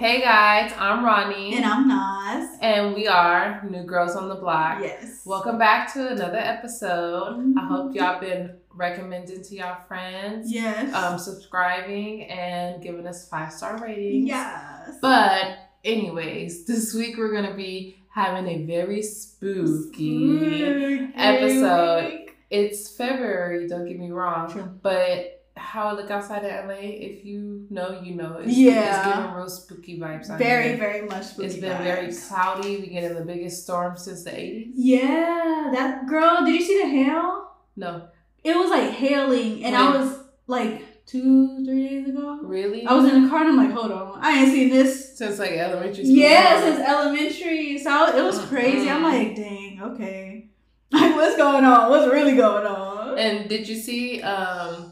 Hey guys, I'm Ronnie. And I'm Nas. And we are New Girls on the Block. Yes. Welcome back to another episode. Mhm. I hope y'all been recommending to y'all friends, Yes. um, subscribing and giving us five star ratings. yes. But anyways, this week we're gonna be having a very spooky. Spooky episode. It's February, don't get me wrong, True. but how I look outside of LA, if you know, you know. It's, Yeah. it's giving real spooky vibes. Very, very much spooky. It's been very cloudy. We get in the biggest storm since the 80s. Yeah, that girl. Did you see the hail? No, It was like hailing, and I was like two, three days ago. really? I was in the car, and I'm like, hold on, I ain't seen this. since like elementary school. Yeah, since elementary. So I- it was crazy. I'm like, dang, okay. Like, what's going on? What's really going on? And did you see um,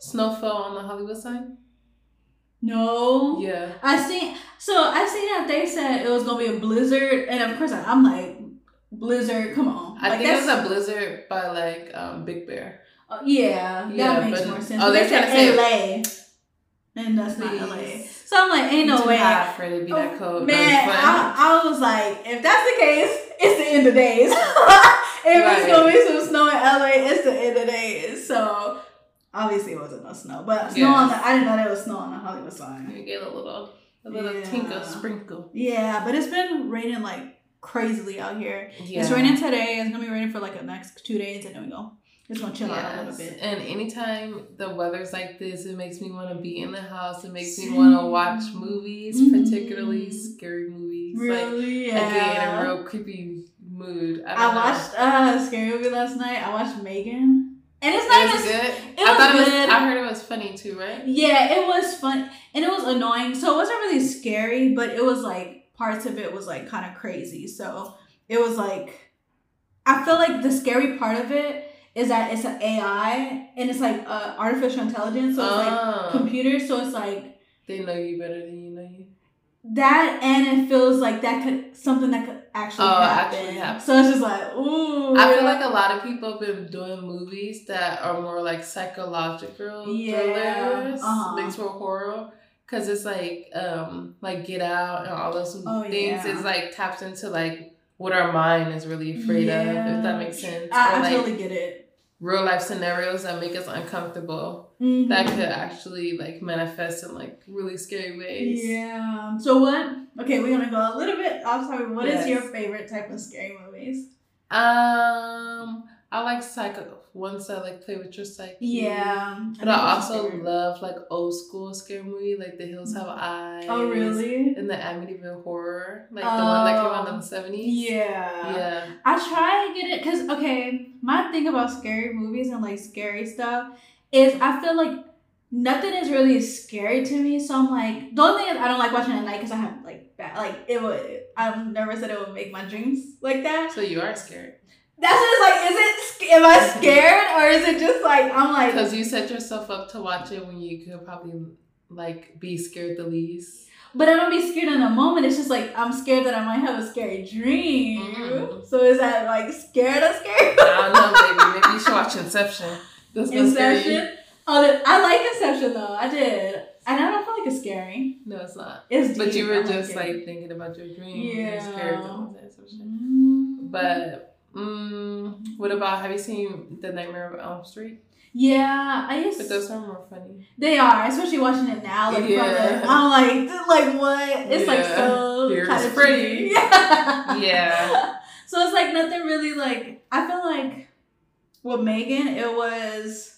snow fell on the Hollywood sign? no. Yeah. I seen so I seen that they said it was gonna be a blizzard, and of course I, I'm like blizzard. Come on, I like, think it was a blizzard by like um, Big Bear. uh, yeah, Yeah, that makes but- more sense. oh, they're they said trying to LA, and that's not LA. So I'm like, ain't no Too way. high for it to be that Oh, cold. Man, But- I, I was like, if that's the case, it's the end of days. if it's gonna be some snow in LA, it's the end of days. So obviously it wasn't no snow, but snow on the I didn't know there was snow on the Hollywood sign. You get a little, a little Yeah. tinkle, sprinkle. Yeah, but it's been raining like crazily out here. Yeah. It's raining today. It's gonna be raining for like the next two days, and then we go. It's gonna chill out a little bit. And anytime the weather's like this, it makes me want to be in the house. It makes me want to watch movies, Mhm. particularly scary movies. Like, Really? I get in a real creepy mood. I, I, watched uh, a scary movie last night. I watched Megan, and it's It not was even. good. it I was thought it was. good. I heard it was funny too, right? Yeah, it was fun and it was annoying. So it wasn't really scary, but it was like parts of it was like kind of crazy. So it was like I feel like the scary part of it is that it's an AI and it's like uh, artificial intelligence. So it's like Oh. computer. So it's like they know you better than you know you. that, and it feels like that could something that could actually Oh, happen. actually happen. So it's just like ooh. I feel like a lot of people have been doing movies that are more like psychological Yeah, thrillers uh-huh. mixed with horror. Cause it's like um like Get Out and all those Oh, things. yeah. It's like taps into like what our mind is really afraid of, if that makes sense. I, I like totally get it. Real life scenarios that make us uncomfortable. Mhm. That could actually like manifest in like really scary ways. Yeah. So what? Okay, we're gonna go a little bit off topic. What is Yes. your favorite type of scary movies? Um I like psycho ones that like play with your psyche. Yeah. But I also love like old school scary movie, like The Hills Have mm. Eyes. Oh really? And the Amityville Horror, like the one that came out in oh, the seventies. Yeah. Yeah. I try to get it because okay, my thing about scary movies and like scary stuff is I feel like nothing is really scary to me. So I'm like, the only thing is I don't like watching at night because I have like bad, like it would. I'm nervous that it would make my dreams like that. So you are scared That's just like, is it? Am I scared or is it just like I'm like? because you set yourself up to watch it when you could probably like be scared the least. But I don't be scared in a moment. It's just like I'm scared that I might have a scary dream. Mm. So is that like scared or scared? I don't know, baby. Maybe you should watch Inception. That's gonna scare you. Inception. Oh, I like Inception though. I did, and I don't feel like it's scary. No, it's not. It's deep. But you were just it. like thinking about your dream. You're Yeah. scared of Inception. Mm. But mm, what about have you seen The Nightmare of Elm Street? yeah, I used. But those are more funny. They are, especially watching it now. Like, Yeah. yeah. I'm like, like what? It's like so kind of pretty. Yeah. Yeah. So it's like nothing really like. I feel like with Megan, it was.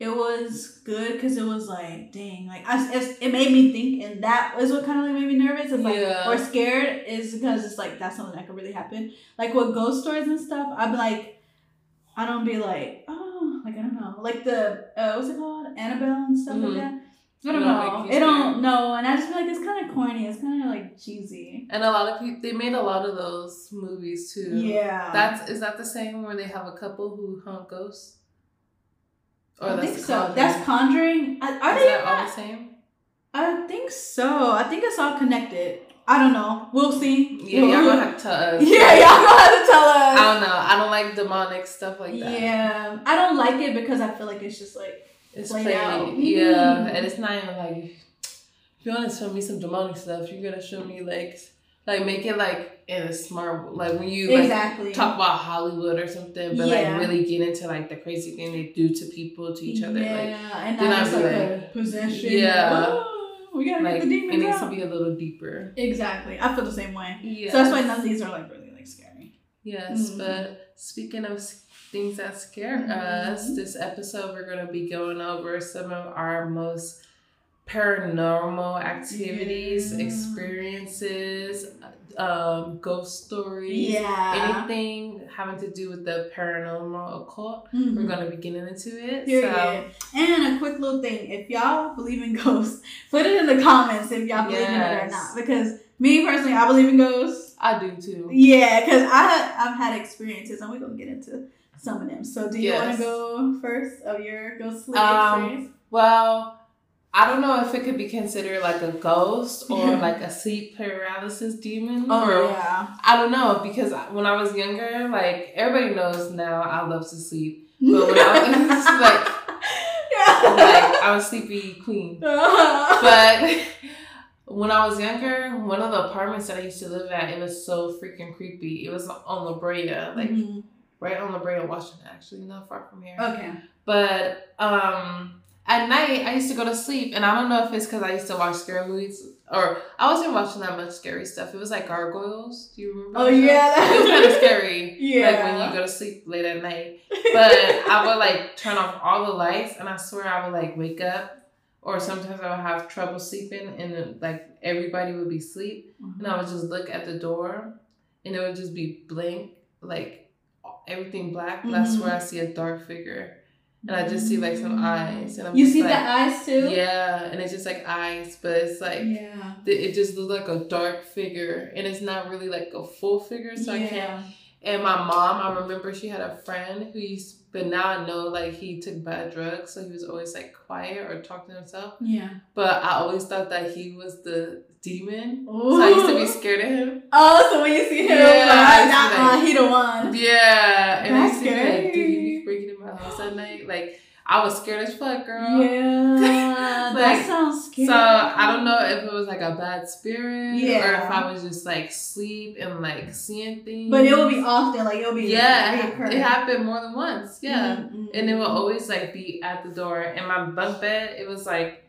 It was good because it was like, dang, like I, it's, it made me think, and that is what kind of like made me nervous. and like Yeah. or scared is because it's like that's something that could really happen. Like with ghost stories and stuff, I'm like, I don't be like, oh, like I don't know, like the uh, what's it called, Annabelle and stuff Mhm. like that. I don't know. It don't know, and I just feel like it's kind of corny. It's kind of like cheesy. And a lot of people they made a lot of those movies too. Yeah, That's is that the same where they have a couple who hunt ghosts? Or I think so. Conjuring? That's Conjuring. Are, are is they? that all the same? I think so. I think it's all connected. I don't know. We'll see. Yeah, y'all gonna have to tell us. Yeah, y'all gonna have to tell us. I don't know. I don't like demonic stuff like that. Yeah, I don't like it because I feel like it's just like It's Played played. out. Yeah, Mm. and it's not even like if you want to show me some demonic stuff, you're gonna show me like like make it like in a smart like when you like exactly. talk about Hollywood or something, but Yeah. like really get into like the crazy thing they do to people to each other. Yeah, Like and then I'd like, possession. yeah. Oh, we gotta like get the demons it needs out. to be a little deeper. Exactly. I feel the same way. Yeah. So that's why none of these are like really like scary. Yes, Mhm. but speaking of things that scare Mhm. us, this episode we're to be going over some of our most paranormal activities, Yeah. experiences, um, ghost stories, Yeah. anything having to do with the paranormal occult. Mhm. We're to be getting into it. Period. And a quick little thing: if y'all believe in ghosts, put it in the comments if y'all believe in it or Yes. not. Because me personally, I believe in ghosts. I do too. Yeah, because I I've had experiences, and we're gonna get into some of them. So, do you want to go first of your ghostly Um, experience? Well, I don't know if it could be considered like a ghost or like a sleep paralysis demon. Oh or, yeah. I don't know because when I was younger, like everybody knows now, I love to sleep. But when I was like, yeah. like I'm a sleepy queen. But when I was younger, one of the apartments that I used to live at, it was so freaking creepy. It was on La Brea, like Mhm. right on La Brea, Washington, actually, not far from here. okay. But um, at night, I used to go to sleep, and I don't know if it's because I used to watch scary movies or I wasn't watching that much scary stuff. It was like gargoyles. Do you remember? Oh that yeah. it was kind of scary. Yeah. Like when you go to sleep late at night. But I would like turn off all the lights, and I swear I would like wake up. Or sometimes I would have trouble sleeping, and like everybody would be asleep, and I would just look at the door, and it would just be blank, like everything black. But I Mhm. swear I see a dark figure, and I just see like some eyes, and I'm You see like, the eyes too? yeah, and it's just like eyes, but it's like Yeah. it just looks like a dark figure, and it's not really like a full figure, so I can't. And my mom, I remember she had a friend who used, but now I know like he took bad drugs, so he was always like quiet or talking to himself. Yeah. But I always thought that he was the demon. Ooh. So I used to be scared of him. Oh, so when you see him, Yeah, like, I nah, like- he the one. Yeah, and I That's be like, scary. Breaking in my house at night. Like I was scared as fuck, girl. Yeah, Like, that sounds scary. So I don't know if it was like a bad spirit or if I was just like sleep and like seeing things. But it will be often, like it'll be Yeah, it, it happened more than once. Yeah. Mhm. And it will always like be at the door. And my bunk bed, it was like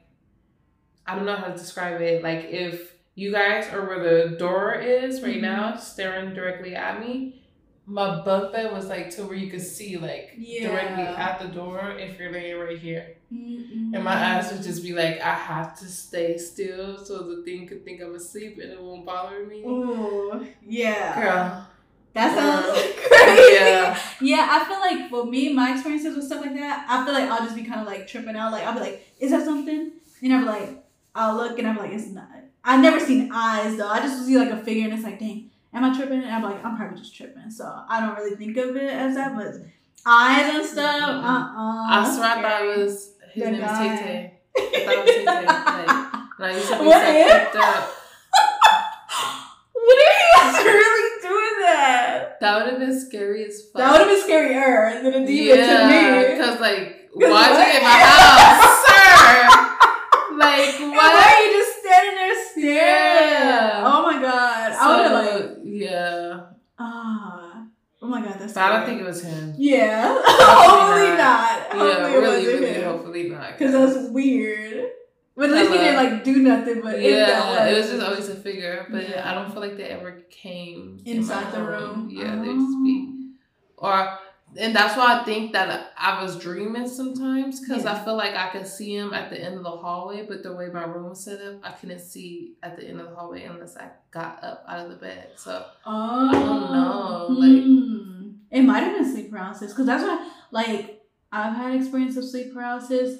I don't know how to describe it. Like if you guys are where the door is right Mhm. now, staring directly at me, my bunk bed was like to where you could see like yeah. directly at the door if you're laying right here. Mm-mm. And my eyes would just be like, I have to stay still so the thing could think I'm asleep and it won't bother me. Ooh, yeah. Girl. That sounds Girl. crazy. Yeah. Yeah, I feel like for me, my experiences with stuff like that, I feel like I'll just be kind of like tripping out. Like I'll be like, "Is that something?" And I'll be like, I'll look and I'm like, "It's not." I've never seen eyes though. I just see like a figure and it's like, "Dang, am I tripping?" And I'm like, "I'm probably just tripping." So I don't really think of it as that, but eyes and stuff. Uh uh I swear I thought it was his The name was guy. Tay Tay. I thought it was Tay Tay. Like, and I used to be What so if? freaked. What if he was really doing that? That would have been scary as fuck. That would have been scarier than a demon yeah, to me. because like, 'Cause why'd what? you get my house, sir? Like And? Why are you just standing there staring? Yeah. Oh my god. I would have So, like yeah, ah. Oh my god, that's. but I don't think it was him. Yeah. Hopefully not. not. Hopefully Yeah, it really, really, him. hopefully not. Cause that's weird. But at least he didn't like do nothing. But Yeah, it was just always a figure, but Yeah. I don't feel like they ever came Inside my the room. Yeah, they'd just be, Oh. or and that's why I think that I was dreaming sometimes because Yeah. I feel like I could see him at the end of the hallway, but the way my room was set up, I couldn't see at the end of the hallway unless I got up out of the bed. So Oh, don't know, like- hmm. it might have been sleep paralysis because that's why, like, I've had experience of sleep paralysis,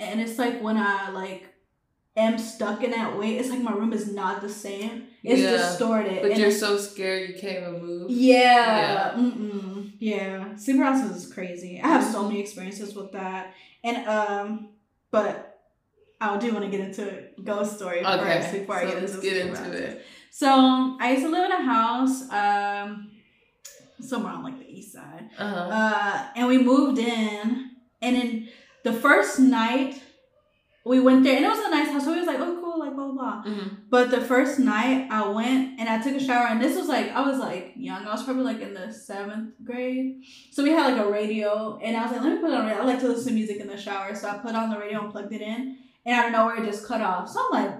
and it's like when I like am stuck in that way, it's like my room is not the same. It's Yeah, distorted. but you're so scared you can't even move. Yeah. Mm-mm. Yeah. Sleep paralysis is crazy. I have so many experiences with that. And um but I do want to get into ghost story Okay, first before so I get let's into get into it. So I used to live in a house, um somewhere on like the east side. Uh huh. Uh and we moved in and in the first night we went there and it was a nice house. So we was like, oh cool, like blah blah blah. Mm-hmm. But the first night I went and I took a shower and this was like I was like young. I was probably like in the seventh grade. So we had like a radio and I was like, let me put on radio. I like to listen to music in the shower. So I put on the radio and plugged it in. And I don't know where it just cut off. So I'm like,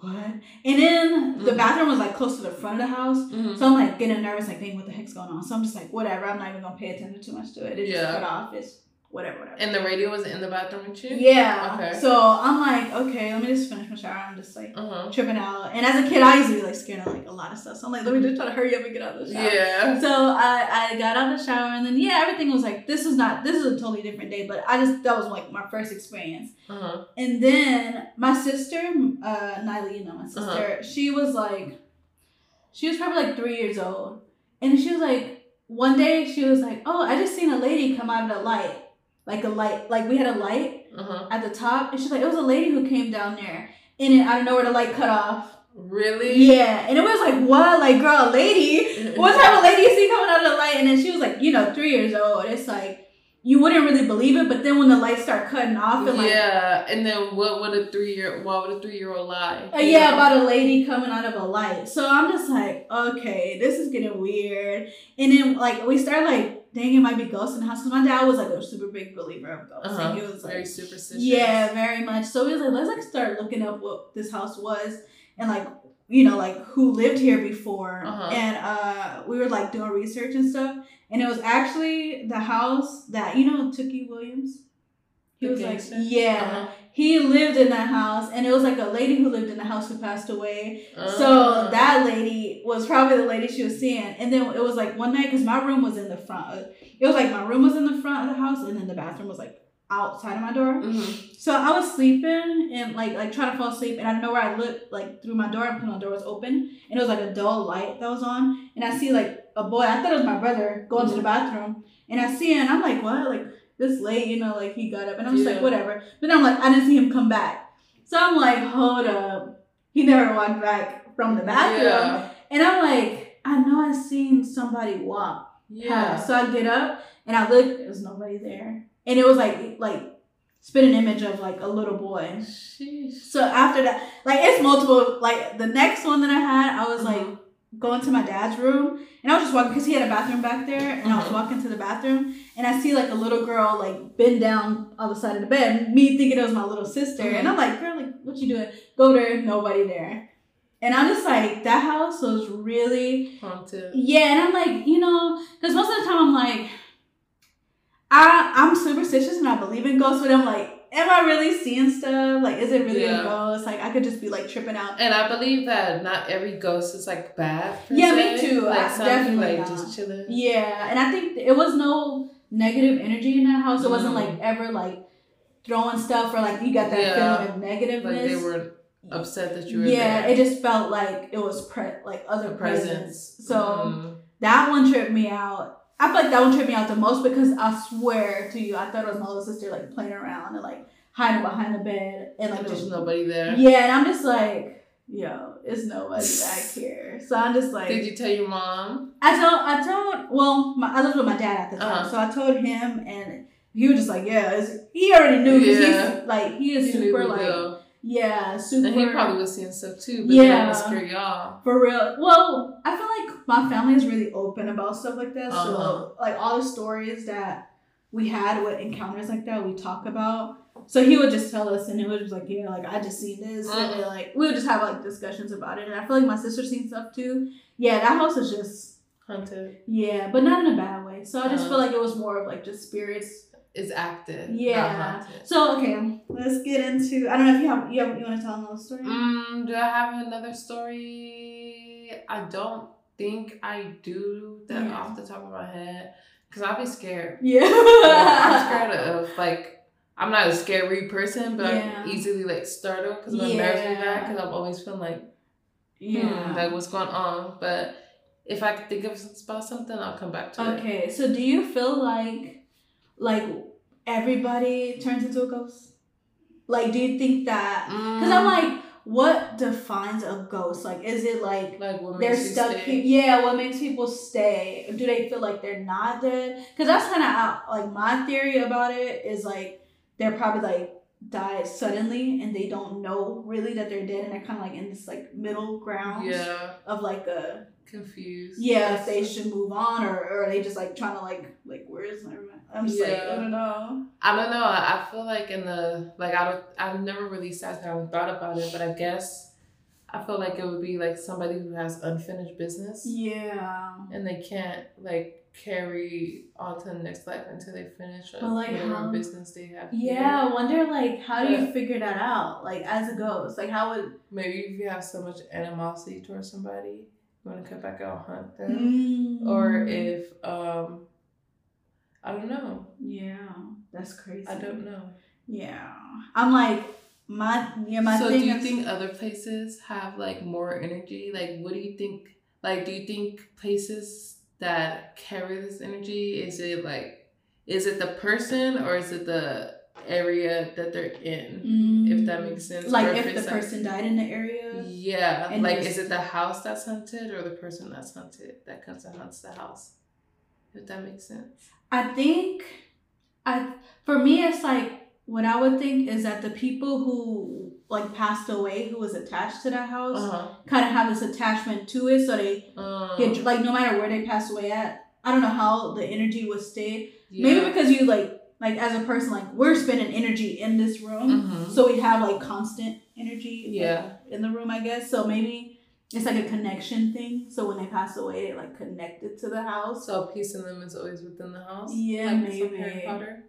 what? And then mm-hmm. the bathroom was like close to the front of the house. Mm-hmm. So I'm like getting nervous, like, dang, what the heck's going on? So I'm just like, whatever, I'm not even gonna pay attention too much to it. It yeah. just cut off. It's whatever, whatever. And the radio was in the bathroom with you? Yeah. Okay. So I'm like, okay, let me just finish my shower. I'm just like uh-huh. tripping out. And as a kid, I used to be like scared of like a lot of stuff. So I'm like, let me just try to hurry up and get out of the shower. Yeah. So I, I got out of the shower and then yeah, everything was like, this is not, this is a totally different day, but I just, that was like my first experience. Uh-huh. And then my sister, uh, Nyla, you know, my sister, uh-huh. she was like, she was probably like three years old. And she was like, one day she was like, oh, I just seen a lady come out of the light like a light, like we had a light uh-huh. at the top, and she's like, it was a lady who came down there, and it, I don't know where the light cut off. Really? Yeah, and it was like, what, like, girl, a lady? what type of lady you see coming out of the light? And then she was like, you know, three years old. It's like you wouldn't really believe it, but then when the lights start cutting off, and like yeah, and then what would a three year why would a three year old lie? Uh, yeah, about a lady coming out of a light. So I'm just like, okay, this is getting weird. And then like we start like dang, it might be ghosts in the house. Because my dad was like a super big believer of ghosts. Uh-huh. he was like, very superstitious. Yeah, very much. So he was like, let's like start looking up what this house was and like, you know, like who lived here before. Uh-huh. And uh, we were like doing research and stuff. And it was actually the house that, you know, Tookie Williams? He the was gangster? like, yeah. Uh-huh he lived in that house and it was like a lady who lived in the house who passed away. So that lady was probably the lady she was seeing. And then it was like one night because my room was in the front. It was like my room was in the front of the house and then the bathroom was like outside of my door. Mm-hmm. so i was sleeping and like like trying to fall asleep and i don't know where i looked like through my door because my door was open and it was like a dull light that was on. And i see like a boy i thought it was my brother going mm-hmm. to the bathroom. And i see him and i'm like what? Like this late, you know, like he got up and I'm just yeah. like, whatever. But I'm like, I didn't see him come back. So I'm like, hold up. He never walked back from the bathroom. Yeah. And I'm like, I know I seen somebody walk. Yeah. So I get up and I look, there's nobody there. And it was like like spit an image of like a little boy. Sheesh. So after that, like it's multiple like the next one that I had, I was like mm-hmm going to my dad's room and I was just walking because he had a bathroom back there and I was mm-hmm. walking to the bathroom and I see like a little girl like bend down on the side of the bed, me thinking it was my little sister. Mm-hmm. And I'm like, girl, like, what you doing? Go there, nobody there. And I'm just like, that house was really haunted. Yeah, and I'm like, you know, because most of the time I'm like, I I'm superstitious and I believe in ghosts, but I'm like, am I really seeing stuff? Like, is it really yeah. a ghost? Like, I could just be like tripping out. And I believe that not every ghost is like bad. yeah, se. me too. Like, some definitely like not. just chilling. Yeah, and I think it was no negative energy in that house. It mm. wasn't like ever like throwing stuff or like you got that yeah. feeling of negativeness. Like they were upset that you were yeah, there. it just felt like it was pre- like other presence. So mm. that one tripped me out. I feel like that one tripped me out the most because I swear to you, I thought it was my little sister like playing around and like hiding behind the bed and like there's nobody there. Yeah, and I'm just like, yo, it's nobody back here. So I'm just like. Did you tell your mom? I told I told well, my, I lived with my dad at the time, uh-huh. so I told him, and he was just like, yeah, he already knew because yeah. he's like he is he super like. Yeah, super. And he probably was seeing stuff too, but yeah, scare y'all. For real. Well, I feel like my family is really open about stuff like that. Uh-huh. So, like all the stories that we had with encounters like that, we talk about. So he would just tell us, and it was just like, yeah, like I just seen this, uh-huh. and like we would just have like discussions about it. And I feel like my sister's seen stuff too. Yeah, that house is just haunted. Yeah, but not in a bad way. So I just uh-huh. feel like it was more of like just spirits is active. Yeah. So okay, let's get into. I don't know if you have you have, you want to tell another story. Mm, do I have another story? I don't think I do that yeah. off the top of my head because I'll be scared. Yeah. I'm scared of like. I'm not a scary person, but yeah. I'm easily like startled because my yeah. nerves are bad because I'm always feeling like, yeah, hmm, like what's going on. But if I could think of about something, I'll come back to okay. it. Okay, so do you feel like, like everybody turns into a ghost? Like, do you think that? Because mm. I'm like, what defines a ghost? Like, is it like, like they're stuck here? Yeah, what makes people stay? Do they feel like they're not dead? Because that's kind of like my theory about it is like they're probably like died suddenly and they don't know really that they're dead and they're kind of like in this like middle ground Yeah. of like a Confused. yeah if they should move on or, or are they just like trying to like like where is my I'm just like I Yeah. don't know I don't know. I feel like in the like I don't I've never really sat down and thought about it, but I guess I feel like it would be like somebody who has unfinished business yeah and they can't like carry on to the next life until they finish But, like, how- business they have. yeah I wonder like how do you figure that out like as it goes like how would Maybe if you have so much animosity towards somebody, you want to come back out and hunt them, Mm. or if um, I don't know. yeah that's crazy I don't know. yeah I'm like my yeah my so thing do you is- think other places have like more energy? Like, what do you think? Like, do you think places that carry this energy is it like, is it the person or is it the area that they're in? If that makes sense. Mm. like Or if the it's person died in the area Yeah, like is it the house that's hunted or the person that's hunted that comes and hunts the house? If that makes sense. I think I for me it's like what I would think is that the people who like passed away who was attached to that house Uh kind of have this attachment to it so they huh. get like no matter where they pass away at I don't know how the energy would stay yeah. maybe because you like like as a person like we're spending energy in this room Mhm. so we have like constant energy like, Yeah. in the room I guess so maybe it's like a connection thing so when they pass away they like connected to the house So peace in them is always within the house. Yeah, like maybe. Harry Potter.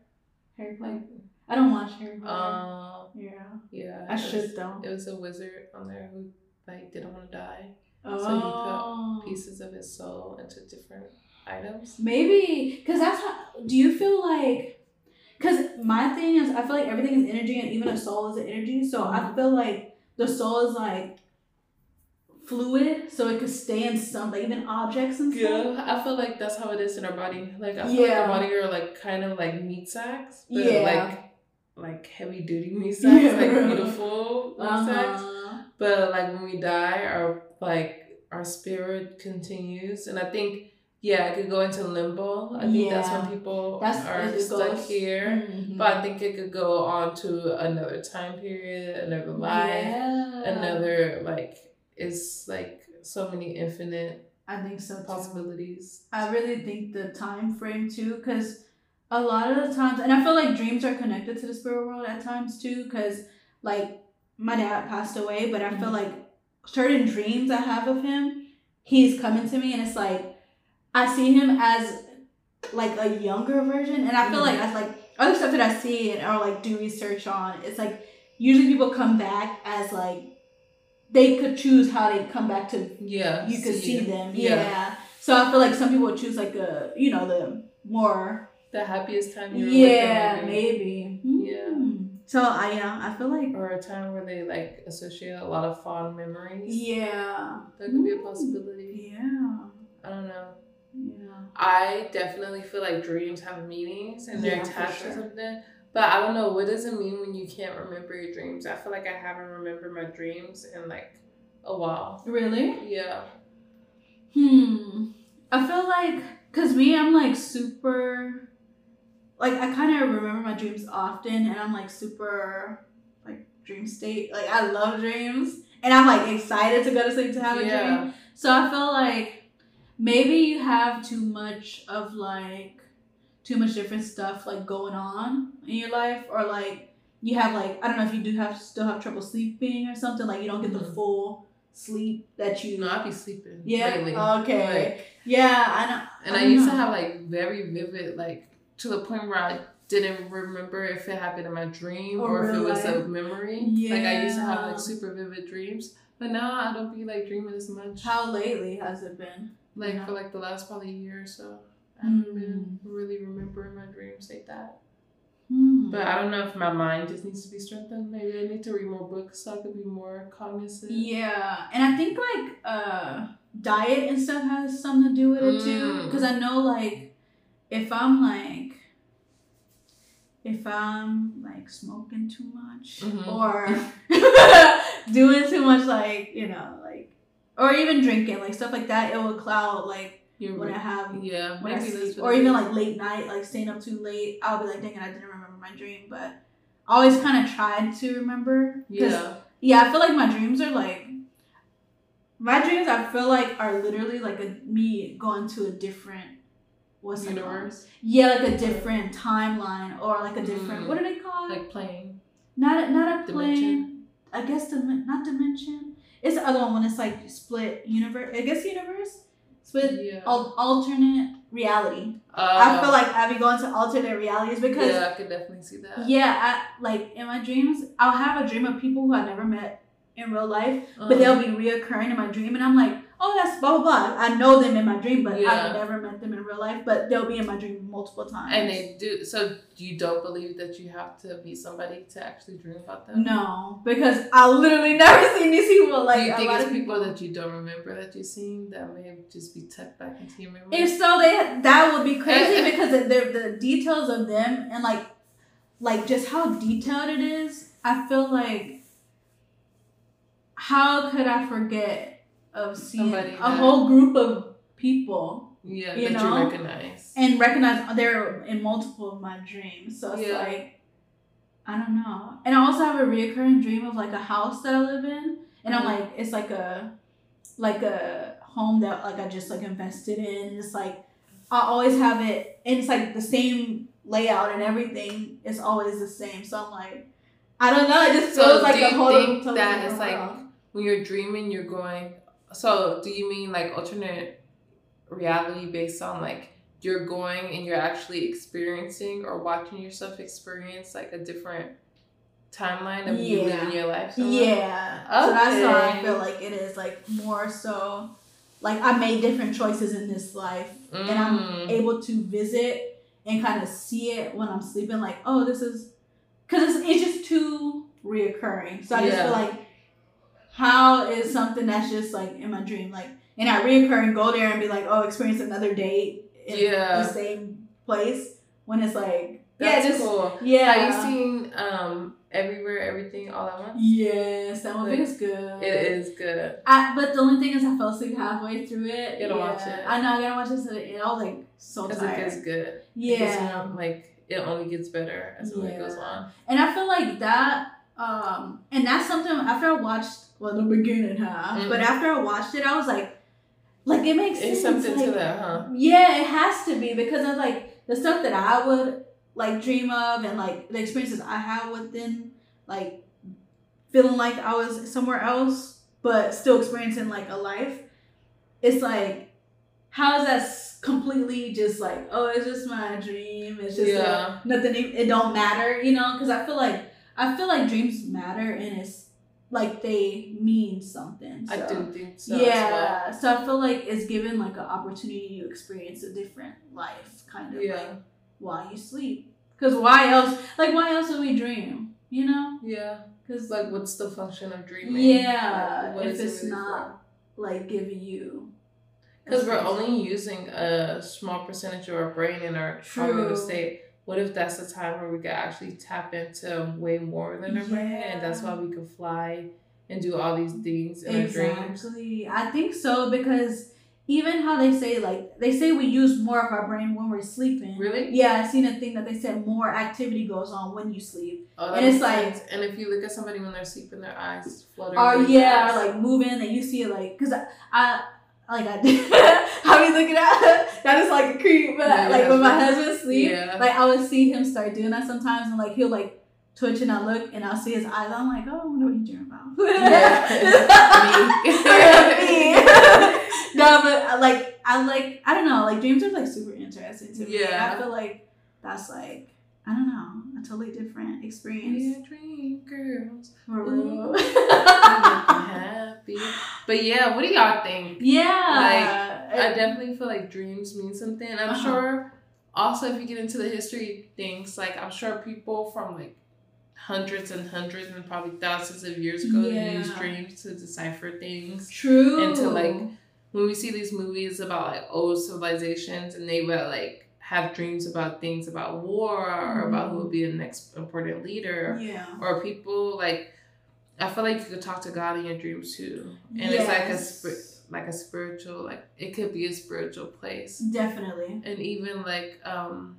Harry Potter. Like, I don't watch Harry Potter. uh, yeah, yeah. I it should was- though. It was a wizard on there who like didn't want to die. Oh, So you put pieces of his soul into different items. maybe because that's how. Do you feel like? Because my thing is, I feel like everything is energy, and even a soul is an energy. So I feel like the soul is like fluid, so it could stay in some, like even objects and stuff. Yeah, I feel like that's how it is in our body. Like I feel Yeah. like our body are like kind of like meat sacks, but Yeah. like like heavy duty meat sacks, Yeah. like beautiful meat sacks. Uh-huh. But like when we die, our like our spirit continues, and I think yeah, it could go into limbo. I think that's when people That's are stuck goes- here. Mhm. But I think it could go on to another time period, another life, another like it's like so many infinite I think so too. possibilities. I really think the time frame too, because a lot of the times, and I feel like dreams are connected to the spirit world at times too, because like my dad passed away, but I feel Mhm. like certain dreams I have of him, he's coming to me, and it's like I see him as like a younger version, and I feel Mhm. like as like other stuff that I see and or like do research on, it's like usually people come back as like they could choose how they come back to Yeah, you could see you. them. Yeah. So I feel like some people would choose like a you know the more The happiest time yeah with them, maybe Yeah. Hmm. So I yeah I feel like or a time where they like associate a lot of fond memories. yeah That could be a Mm. possibility. yeah I don't know. yeah I definitely feel like dreams have meanings and they're Yeah, attached sure. to something. But I don't know, what does it mean when you can't remember your dreams? I feel like I haven't remembered my dreams in like a while. really Yeah. hmm I feel like cause me I'm like super like I kind of remember my dreams often and I'm like super like dream state like I love dreams and I'm like excited to go to sleep to have a dream. So I feel like maybe you have too much of like too much different stuff like going on in your life or like you have like I don't know if you do have still have trouble sleeping or something like you don't get the Mhm. full sleep that you know, I'd be sleeping. yeah lately. okay Like, yeah I know and I I, used to have like very vivid, like to the point where I didn't remember if it happened in my dream Or or, if it was a memory. Like I used to have like super vivid dreams. But now I don't be like dreaming as much. how lately has it been like Yeah. for like the last probably year or so. I haven't Mm. been really remembering my dreams like that. hmm. But I don't know if my mind just needs to be strengthened. Maybe I need to read more books so I could be more cognizant. Yeah, and I think like uh diet and stuff has something to do with it too. Mm. Because I know like if I'm like if I'm like smoking too much Mhm. or doing too much like you know like or even drinking like stuff like that, it will cloud like You're when I have Yeah, when I sleep or even like late night like staying up too late. I'll be like, dang it, I didn't remember my dream, but I always kind of tried to remember. Yeah. Yeah, I feel like my dreams are like my dreams. I feel like are literally like a me going to a different what's called? Universe. Yeah, like a different timeline or like a different Mm. what do they call it? Like playing. not a, not a plane. Dimension. I guess dim- not dimension. It's the other one when it's like split universe. I guess universe split Yeah. al- alternate reality. Uh, I feel like I'd be going to alternate realities because yeah, I could definitely see that. yeah, I, like in my dreams, I'll have a dream of people who I never met in real life, Uh-huh. but they'll be reoccurring in my dream, and I'm like, oh, that's blah blah blah. I know them in my dream, but Yeah. I've never met them in real life. But they'll be in my dream multiple times. And they do. So you don't believe that you have to meet somebody to actually dream about them? no, because I literally never seen these people. Like do you a think lot it's of people that you don't remember that you've seen that may just be tucked back into your memory? If so, they that would be Eh, crazy because the, the the details of them and like like just how detailed it is. I feel like how could I forget of seeing Somebody a that- whole group of people yeah, you that know? you recognize. and recognize they're in multiple of my dreams. So it's Yeah. like I don't know. And I also have a reoccurring dream of like a house that I live in, and I'm Mhm. like it's like a like a home that like I just like invested in. It's like I always have it, and it's like the same layout and everything. It's always the same. So I'm like, I don't know. It just So feels like do a you whole think totally that it's like when you're dreaming, you're going. So do you mean like alternate reality based on like you're going and you're actually experiencing or watching yourself experience like a different timeline of you living your life? somewhere? Yeah. So that's how I feel like it is like more so like I made different choices in this life and I'm Mm. able to visit and kind of see it when I'm sleeping like, oh, this is cuz it's, it's just too reoccurring. So I just feel like how is something that's just like in my dream like and I reoccur and go there and be like, oh, experience another date in Yeah. the same place when it's like That's yeah, just cool. yeah. Have you seen um Everywhere, Everything, All at Once? Yes, that Like, is good. It is good. I, but the only thing is, I fell asleep halfway through it. You gotta yeah. watch it. I know I gotta watch it. So it, I was like so Because it tired. gets good. yeah, Because, you know, like it only gets better as the way it goes on. and I feel like that. Um, and that's something after I watched well the beginning half, Mhm. but after I watched it, I was like, like it makes It's sense. something to that, huh? Yeah, it has to be because of like the stuff that I would like dream of and like the experiences I had within like feeling like I was somewhere else but still experiencing like a life. It's like how is that completely just like oh it's just my dream it's just like, nothing it don't matter you know because I feel like I feel like dreams matter and it's like they mean something. I so. do think so. as well. Yeah, so I feel like it's given like an opportunity to experience a different life, kind of Yeah. like while you sleep. Because why else? Like why else would we dream? You know? Yeah. Because Like, what's the function of dreaming? yeah, Like, what if it it's really not like giving you. Because we're only using a small percentage of our brain in our cognitive True. state. What if that's the time where we could actually tap into way more than our brain, and that's why we could fly and do all these things in our dreams? Exactly. I think so because even how they say like they say we use more of our brain when we're sleeping. Really? Yeah, I've seen a thing that they said more activity goes on when you sleep. Oh, And it's like- sense. and if you look at somebody when they're sleeping, their eyes flutter. Or really yeah, or like moving and you see it like because I, I like I did how he's looking at that is like a creep, but Yeah, like when my husband sleep, Yeah. like I would see him start doing that sometimes and like he'll like twitch and I look and I'll see his eyes. I'm like, oh, I wonder what he's dreaming about. No, but like I like I don't know, like dreams are like super interesting to me. Yeah. I feel like that's like I don't know, a totally different experience. Yeah, dream girls. For real. Happy. But yeah, what do y'all think? yeah. Like, I definitely feel like dreams mean something. I'm Uh-huh. sure also if you get into the history things, like I'm sure people from like hundreds and hundreds and probably thousands of years ago Yeah. used dreams to decipher things. True. And to, like, When we see these movies about like old civilizations and they were like have dreams about things about war or about who would be the next important leader yeah. or people like I feel like you could talk to God in your dreams too, and it's like a Yes. like a spiritual like it could be a spiritual place, Definitely. and even like um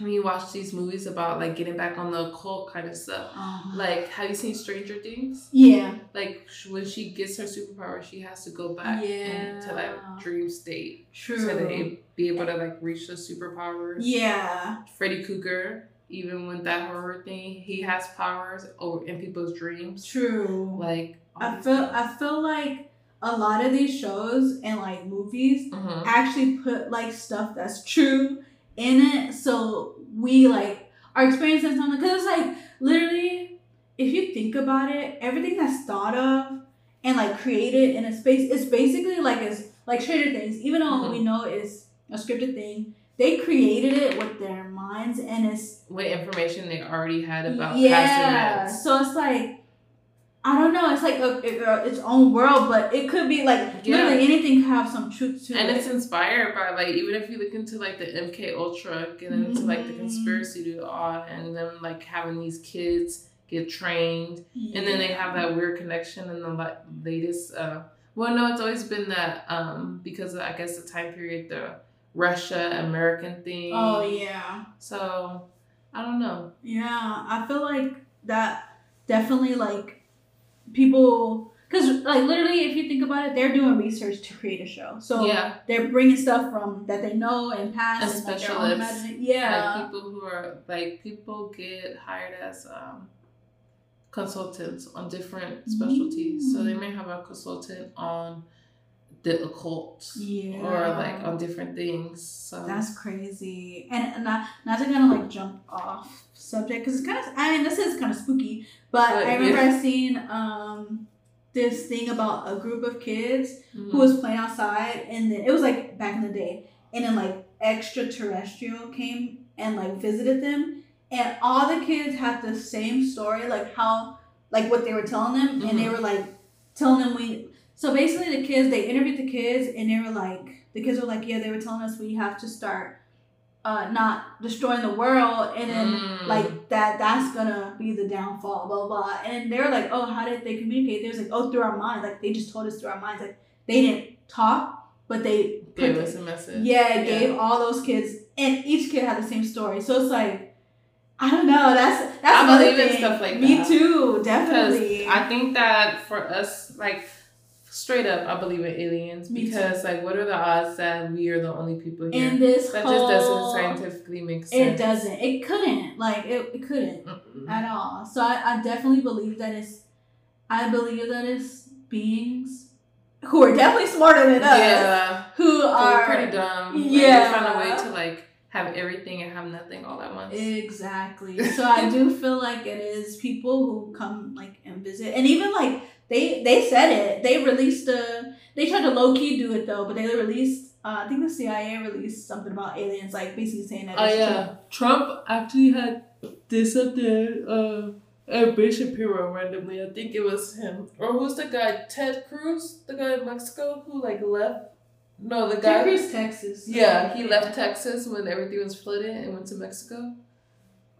when you watch these movies about like getting back on the occult kind of stuff. Uh-huh. Like, have you seen Stranger Things? yeah, Like when she gets her superpower, she has to go back Yeah. into that dream state true. so that they be able to like reach the superpowers. yeah, Freddy Krueger, even with that horror thing, he has powers over in people's dreams. true. Like I feel I feel like a lot of these shows and like movies hmm actually put like stuff that's true in it, so we like are experiencing something. Because it's like literally, if you think about it, everything that's thought of and like created in a space is basically like as like Stranger Things. Even though Mhm. we know it's a scripted thing, they created it with their minds, and it's with information they already had about yeah. So it's like I don't know. It's like a, a- its own world, but it could be like Yeah. literally anything could have some truth to And it. And it's inspired by like even if you look into like the MK Ultra, get into like the Mhm. conspiracy to all, and then like having these kids get trained, and then they have that weird connection in the like latest. Uh, well, no, it's always been that um because of, I guess the time period, the Russia American thing. Oh yeah, So I don't know. yeah. I feel like that definitely like people because like literally if you think about it, they're doing research to create a show. So yeah, they're bringing stuff from that they know and past And and, like, specialists. imagina- Yeah. like people who are like people get hired as um consultants on different specialties. So they may have a consultant on the occult yeah. or like on different things. So That's crazy. And not not to kind of like jump off subject because it's kind of I mean this is kind of spooky, but But, I remember yeah. I seen um this thing about a group of kids Mhm. who was playing outside and then it was like back in the day and then like extraterrestrial came and like visited them and all the kids had the same story like how like what they were telling them and they Mhm. were like telling them we so basically the kids they interviewed the kids and they were like the kids were like yeah they were telling us we have to start uh not destroying the world and then Mm. like that that's gonna be the downfall blah blah and they were like oh how did they communicate they was like oh through our minds like they just told us through our minds like they didn't talk but they gave us a message. yeah it gave all those kids and each kid had the same story so it's like i don't know that's that's I believe in stuff like me that. too Because definitely I think that for us, like straight up, I believe in aliens Me too. because like what are the odds that we are the only people here? in this that whole, just doesn't scientifically make sense. it doesn't it couldn't like it, it couldn't Mm-mm. at all. So I, I definitely believe that it's I believe that it's beings who are definitely smarter than us Yeah, who are pretty dumb. Like, Yeah. they found a way to like have everything and have nothing all at once. exactly. So I do feel like it is people who come like and visit, and even like they they said it. They released a. They tried to low key do it though, but they released. Uh, I think the CIA released something about aliens, like basically saying that. Oh it's yeah, Trump actually had this up there. Uh, at Ben Shapiro randomly. I think it was him. Or who's the guy? Ted Cruz, the guy in Mexico who like left. No, the guy. Ted Cruz, Texas. Yeah, he left Texas when everything was flooded and went to Mexico.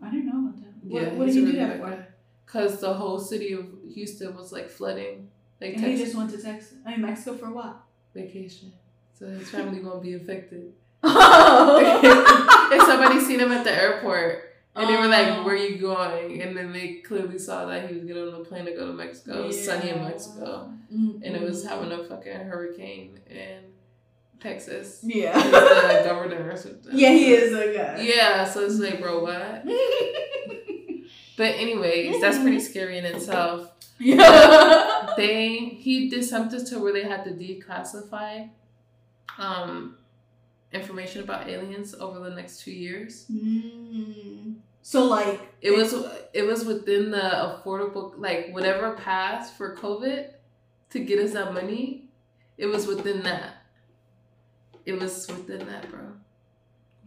I didn't know about that. What, Yeah, what did he do that for? Guy. Cause the whole city of Houston was like flooding, like And he Texas just went to Texas. I mean Mexico for what? vacation. So his family gonna be affected. Oh. if somebody seen him at the airport and they were like, Oh. "Where you going?" and then they clearly saw that he was getting on a plane to go to Mexico. It was sunny in Mexico, mm-hmm. and it was having a fucking hurricane in Texas. He's Yeah. the governor or something. yeah, he is a guy. Yeah, so it's like, bro, what? But anyways, that's pretty scary in itself. yeah. They he did something to where they had to declassify um information about aliens over the next two years. Mm. So like It was it was within the affordable like whatever passed for COVID to get us that money. It was within that. It was within that, bro.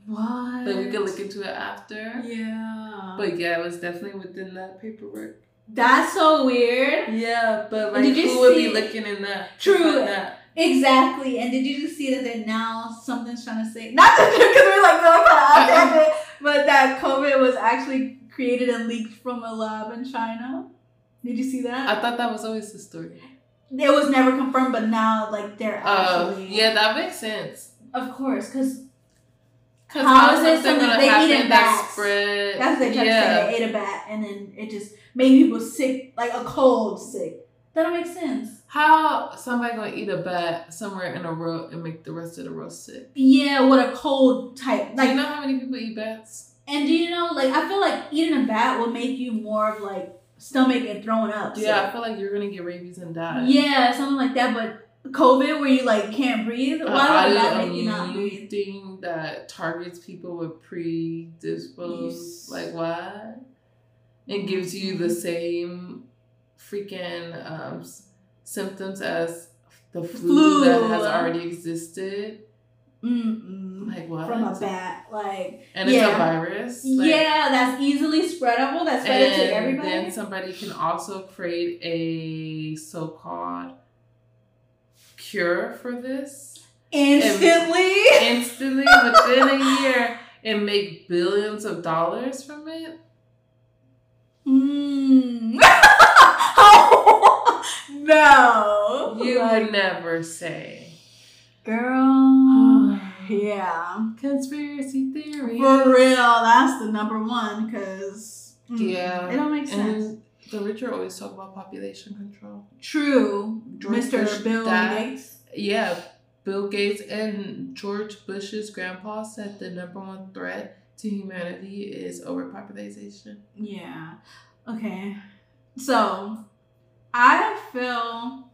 What? But we could look into it after. Yeah. But yeah, it was definitely within that paperwork. That's so weird. Yeah, but like Did you who would be looking in that? True. that? Exactly. And did you just see that they're now something's trying to say not that because we're like going kind of tangent, but that COVID was actually created and leaked from a lab in China. Did you see that? I thought that was always the story. it was never confirmed, but now like they're Oh, actually yeah, that makes sense. Of course, because How is it something they eat a bat? That's what they try yeah. to say. They ate a bat, and then it just made people sick, like a cold sick. That don't make sense. How somebody gonna eat a bat somewhere in a row and make the rest of the row sick? Yeah, what a cold type. Like, do you know how many people eat bats? And do you know, like, I feel like eating a bat will make you more of like stomach and throwing up. Yeah, so. I feel like you're gonna get rabies and die. Yeah, something like that. But COVID, where you like can't breathe, why uh, would that make you not breathe? Thing that targets people with predisposed, like what? It gives you the mm-hmm. same freaking um, symptoms as the flu, flu, that has already existed. Mm-mm. Like what? From a bat, like and yeah. it's a virus. Like, yeah, that's easily spreadable. That's spread to everybody. Then somebody can also create a so-called cure for this instantly. And instantly, within a year, and make billions of dollars from it. Mm. no. You like, would never say. Girl. yeah. Conspiracy theory. For real. That's the number one because. Mm, yeah. It don't make sense. And the rich are always talk about population control. True. George Mr. Bush Bill Gates. Yeah. Bill Gates and George Bush's grandpa said the number one threat to humanity is overpopulation. Yeah. Okay. So I feel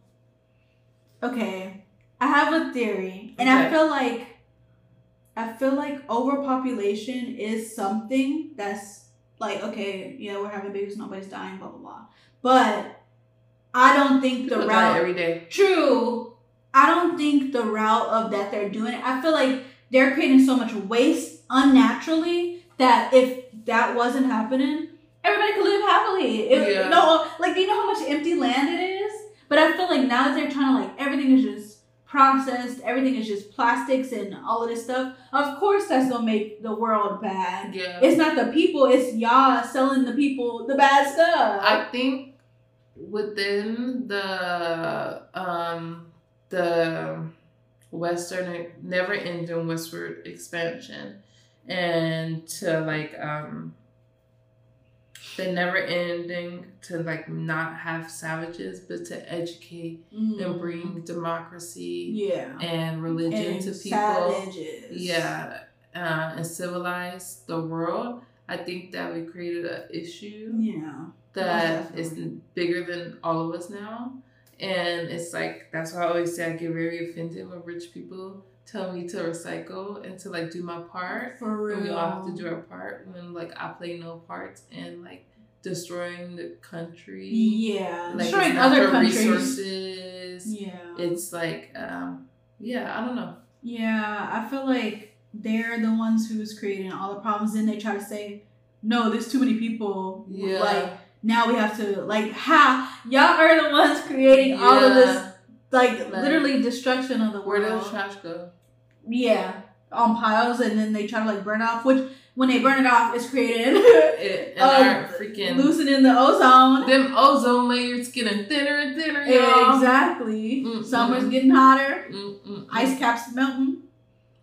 okay. I have a theory, and okay. I feel like I feel like overpopulation is something that's like okay, yeah, we're having babies, nobody's dying, blah blah blah. But I don't think the route every day. True. I don't think the route of that they're doing. It. I feel like they're creating so much waste unnaturally that if that wasn't happening, everybody could live happily. It, yeah. No, like do you know how much empty land it is? But I feel like now that they're trying to like everything is just processed, everything is just plastics and all of this stuff. Of course, that's gonna make the world bad. Yeah. It's not the people; it's y'all selling the people the bad stuff. I think within the um the western never ending westward expansion and to like um the never ending to like not have savages but to educate mm. and bring democracy yeah. and religion and to people. savages. yeah uh, and civilize the world. I think that we created an issue yeah. that is bigger than all of us now. And it's like that's why i always say i get very offended when rich people tell me to recycle and to like do my part. For real. And we all have to do our part when like I play no parts in like destroying the country. Yeah. Like, destroying other countries. resources. Yeah. It's like um yeah, I don't know. Yeah, I feel like they're the ones who's creating all the problems. Then they try to say, no, there's too many people. Yeah. Like now we have to like ha y'all are the ones creating yeah. all of this like, like, literally destruction of the world. Where does trash go? Yeah, on piles, and then they try to like burn off. Which when they burn it off, it's creating it, um, freaking loosening the ozone. Them ozone layers getting thinner and thinner. Y'all. Exactly. Mm-mm. Summer's getting hotter. Mm-mm. Ice caps melting.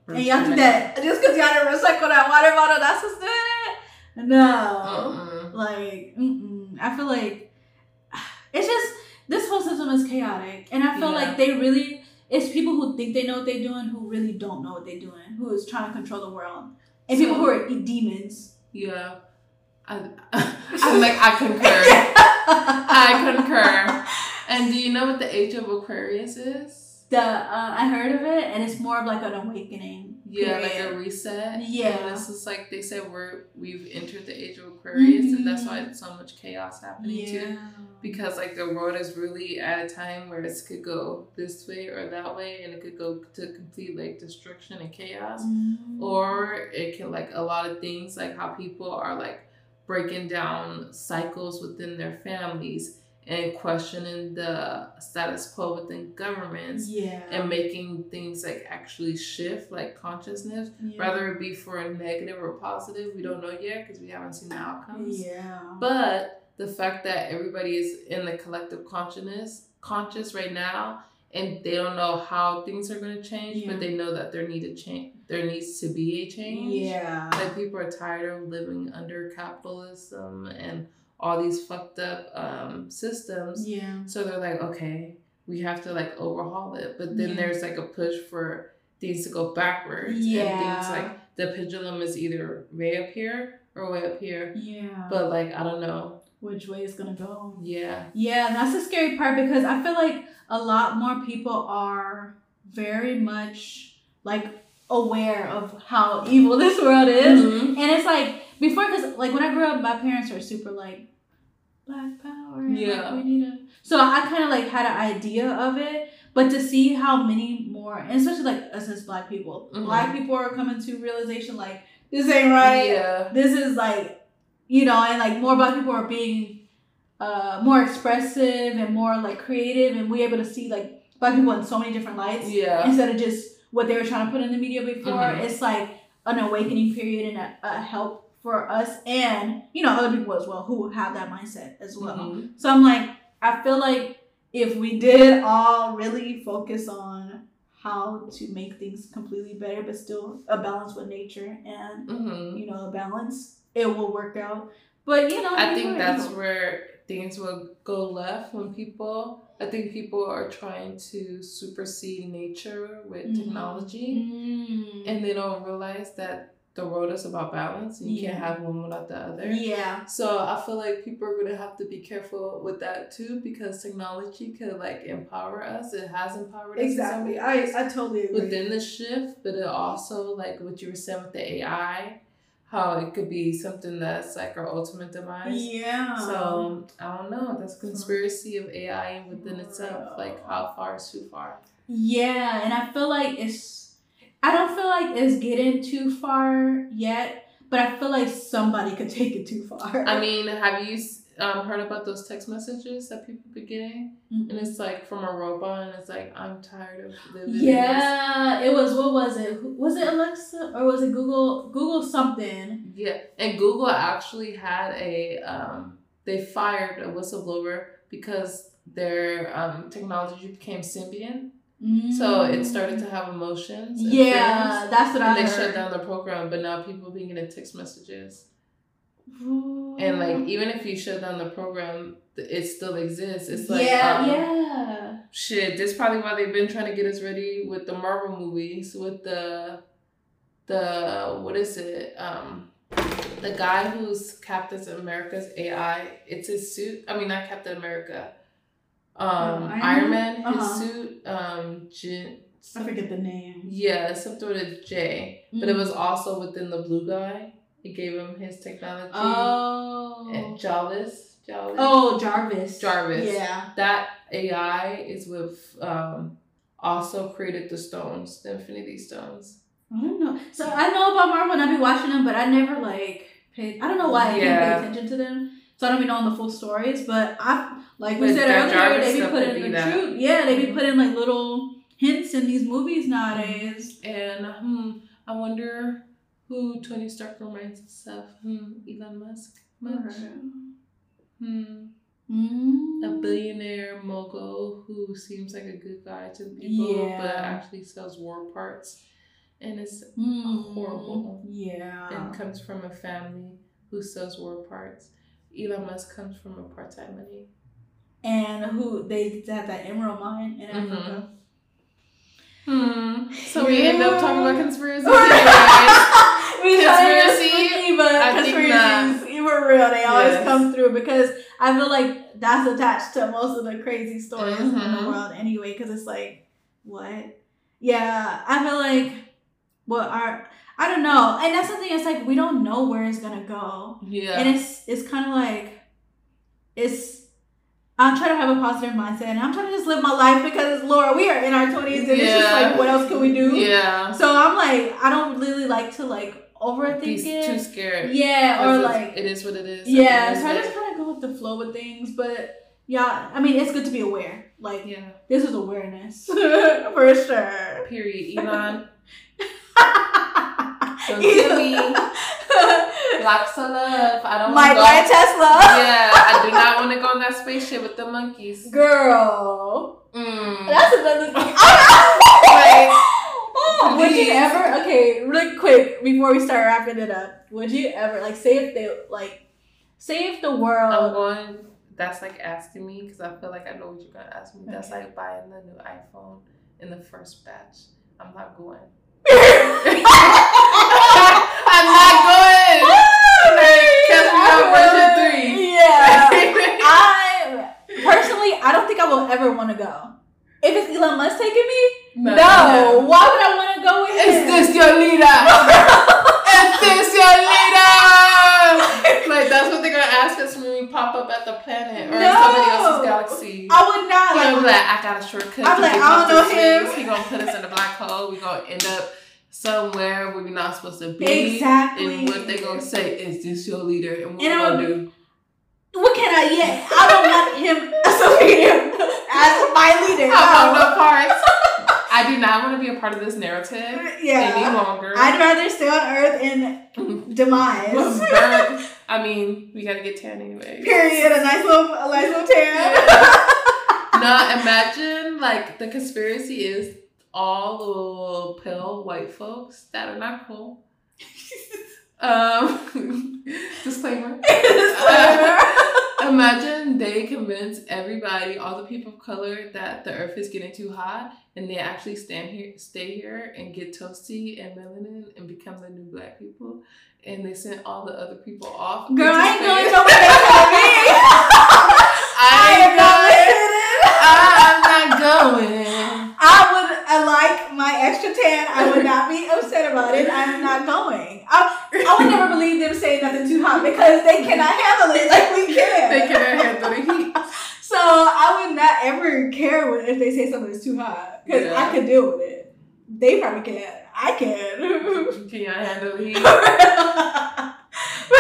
and y'all think that just because y'all didn't recycle that water bottle, that's what's doing it? No. Uh-uh. Like, mm-mm. I feel like it's just this whole system is chaotic, and I feel yeah. like they really it's people who think they know what they're doing who really don't know what they're doing, who is trying to control the world, and so, people who are demons. Yeah, I, I'm like I concur. I concur. And do you know what the age of Aquarius is? The uh, I heard of it, and it's more of like an awakening. Yeah, period. like a reset. Yeah, and this is like they said we're we've entered the age of Aquarius, mm-hmm. and that's why it's so much chaos happening yeah. too. Because like the world is really at a time where it could go this way or that way, and it could go to complete like destruction and chaos, mm-hmm. or it can like a lot of things like how people are like breaking down cycles within their families and questioning the status quo within governments yeah. and making things like actually shift like consciousness yeah. whether it be for a negative or positive we don't know yet because we haven't seen the outcomes yeah but the fact that everybody is in the collective consciousness conscious right now and they don't know how things are going to change, yeah. but they know that there need to change. There needs to be a change. Yeah, like people are tired of living under capitalism and all these fucked up um, systems. Yeah. So they're like, okay, we have to like overhaul it. But then yeah. there's like a push for things to go backwards. Yeah. And things like the pendulum is either way up here or way up here. Yeah. But like I don't know which way is gonna go. Yeah. Yeah, that's the scary part because I feel like a lot more people are very much like aware of how evil this world is. Mm-hmm. And it's like before because like when I grew up my parents were super like black power. Yeah. Like, we need a so I kinda like had an idea of it. But to see how many more, and especially like us as black people, mm-hmm. black people are coming to realization like this ain't right. Yeah. This is like you know, and like more black people are being uh, more expressive and more like creative, and we're able to see like black people in so many different lights. Yeah. Instead of just what they were trying to put in the media before, mm-hmm. it's like an awakening period and a, a, help for us and you know other people as well who have that mindset as well. Mm-hmm. So I'm like, I feel like if we did all really focus on how to make things completely better, but still a balance with nature and mm-hmm. you know a balance it will work out. But you know, I think that's where things will go left when people. I think people are trying to supersede nature with mm-hmm. technology, mm-hmm. and they don't realize that the world is about balance and you yeah. can't have one without the other. Yeah. So I feel like people are gonna have to be careful with that too because technology could like empower us. It has empowered us. Exactly. I, I totally agree. Within the shift, but it also like what you were saying with the AI how it could be something that's like our ultimate demise. Yeah. So I don't know. That's conspiracy of AI within itself. Like how far is too far? Yeah, and I feel like it's. I don't feel like it's getting too far yet, but I feel like somebody could take it too far. I mean, have you um, heard about those text messages that people be getting? Mm-hmm. And it's like from a robot, and it's like, I'm tired of living. Yeah, it was. What was it? Was it Alexa or was it Google? Google something. Yeah, and Google actually had a. Um, they fired a whistleblower because their um, technology became symbiont. Mm. So it started to have emotions. Yeah, that's what and I they heard. shut down the program, but now people being getting text messages. And like even if you shut down the program, it still exists. It's like yeah, um, yeah. Shit, this probably why they've been trying to get us ready with the Marvel movies with the the what is it? Um the guy who's Captain America's AI. It's his suit. I mean, not Captain America. Um, oh, Iron, Iron Man. His uh-huh. suit. Um, Jin, I forget the name. Yeah, something with a J. Mm-hmm. But it mm. was also within the blue guy. He gave him his technology. Oh. And Jarvis. Jarvis. Oh, Jarvis. Jarvis. Yeah. That AI is with um also created the stones, the Infinity Stones. I don't know. So I know about Marvel and I be watching them, but I never like paid. I don't know why I yeah. didn't pay attention to them. So I don't even know the full stories. But I like we said earlier, they be putting the truth. Yeah, they be put in like little hints in these movies nowadays. And hmm, I wonder who Tony Stark reminds us of? Hmm, Elon Musk. Much? Hmm. Mm. A billionaire mogul who seems like a good guy to people, yeah. but actually sells war parts and is mm. horrible. Yeah. And comes from a family who sells war parts. Elon Musk comes from apartheid And who they had that emerald mine in mm-hmm. Africa. Hmm. So we end up talking about conspiracies. conspiracy. we conspiracy, but conspiracies, even real, they always yes. come through because I feel like that's attached to most of the crazy stories mm-hmm. in the mm-hmm. world anyway. Because it's like, what? Yeah, I feel like what are I don't know, and that's the thing. It's like we don't know where it's gonna go. Yeah, and it's it's kind of like it's I'm trying to have a positive mindset and I'm trying to just live my life because Laura, we are in our twenties and yeah. it's just like what else can we do? Yeah. So I'm like, I don't really like to like overthink Be it. Too scared. Yeah, or like it is what it is. Yeah, so I just kind of go with the flow with things, but yeah, I mean it's good to be aware. Like, yeah, this is awareness for sure. Period. Elon. Kill me. Lots of love. I don't want to go. Tesla. yeah, I do not want to go on that spaceship with the monkeys. Girl. Mm. That's another thing. like, would you ever? Okay, really quick before we start wrapping it up, would you ever like say if they like say if the world? I'm going. That's like asking me because I feel like I know what you're gonna ask me. Okay. That's like buying the new iPhone in the first batch. I'm not going. I'm not going. like, catch me on version three. Yeah. I personally, I don't think I will ever want to go. If it's Elon Musk taking me, no. no. Why would I want to go with him? Is this your leader? Is this your leader? like that's what they're gonna ask us when we pop up at the planet or no. somebody else's galaxy. I would not. Like, be like, I got a shortcut. I'm like, I don't know him. He gonna put us in a black hole. We're gonna end up somewhere where we're not supposed to be. Exactly. And what they're gonna say is this your leader, and what we gonna do? What can I yet? I don't want him associating him as my leader. I want no parts. I do not want to be a part of this narrative yeah. any longer. I'd rather stay on Earth in demise. I mean, we gotta get tan anyway. Period. A nice little, a nice little tan. no, imagine like the conspiracy is all the little pale white folks that are not cool. Um, disclaimer. disclaimer. Imagine they convince everybody, all the people of color, that the earth is getting too hot, and they actually stand here, stay here, and get toasty and melanin, and become the new black people, and they send all the other people off. Girl, I ain't going nowhere. I ain't going. I'm not going. I would I like my extra tan. I would not be upset about it. I'm not going. I, I would never believe them saying nothing too hot because they cannot handle it like we can. They cannot handle the heat. So I would not ever care if they say something is too hot because yeah. I could deal with it. They probably can't. I can. Can you handle the heat? but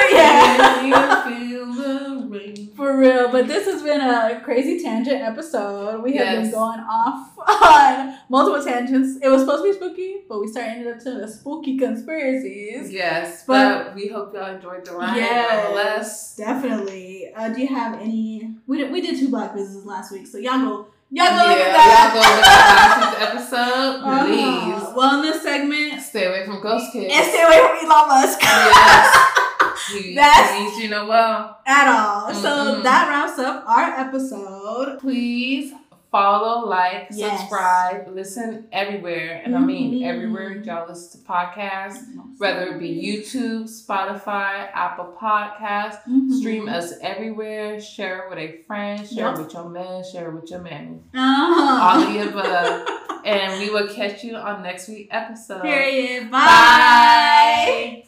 yeah. For real, but this has been a crazy tangent episode. We have yes. been going off on multiple tangents. It was supposed to be spooky, but we started ended up to the spooky conspiracies. Yes, but, but we hope y'all enjoyed the ride. Yes, definitely. Uh, do you have any? We did, we did two black businesses last week, so y'all go. Y'all go yeah, look at that. Y'all go look at last week's episode, uh-huh. please. Uh, well, in this segment, stay away from ghost kids and stay away from Elon Musk. Yes. He, That's you know well at all. Mm-hmm. So that wraps up our episode. Please follow, like, yes. subscribe, listen everywhere, and mm-hmm. I mean mm-hmm. everywhere y'all listen to podcasts, whether it be YouTube, Spotify, Apple Podcasts. Mm-hmm. Stream us everywhere. Share it with a friend. Share yep. it with your man. Share it with your man. Uh-huh. All the above. and we will catch you on next week episode. Period. Bye. Bye.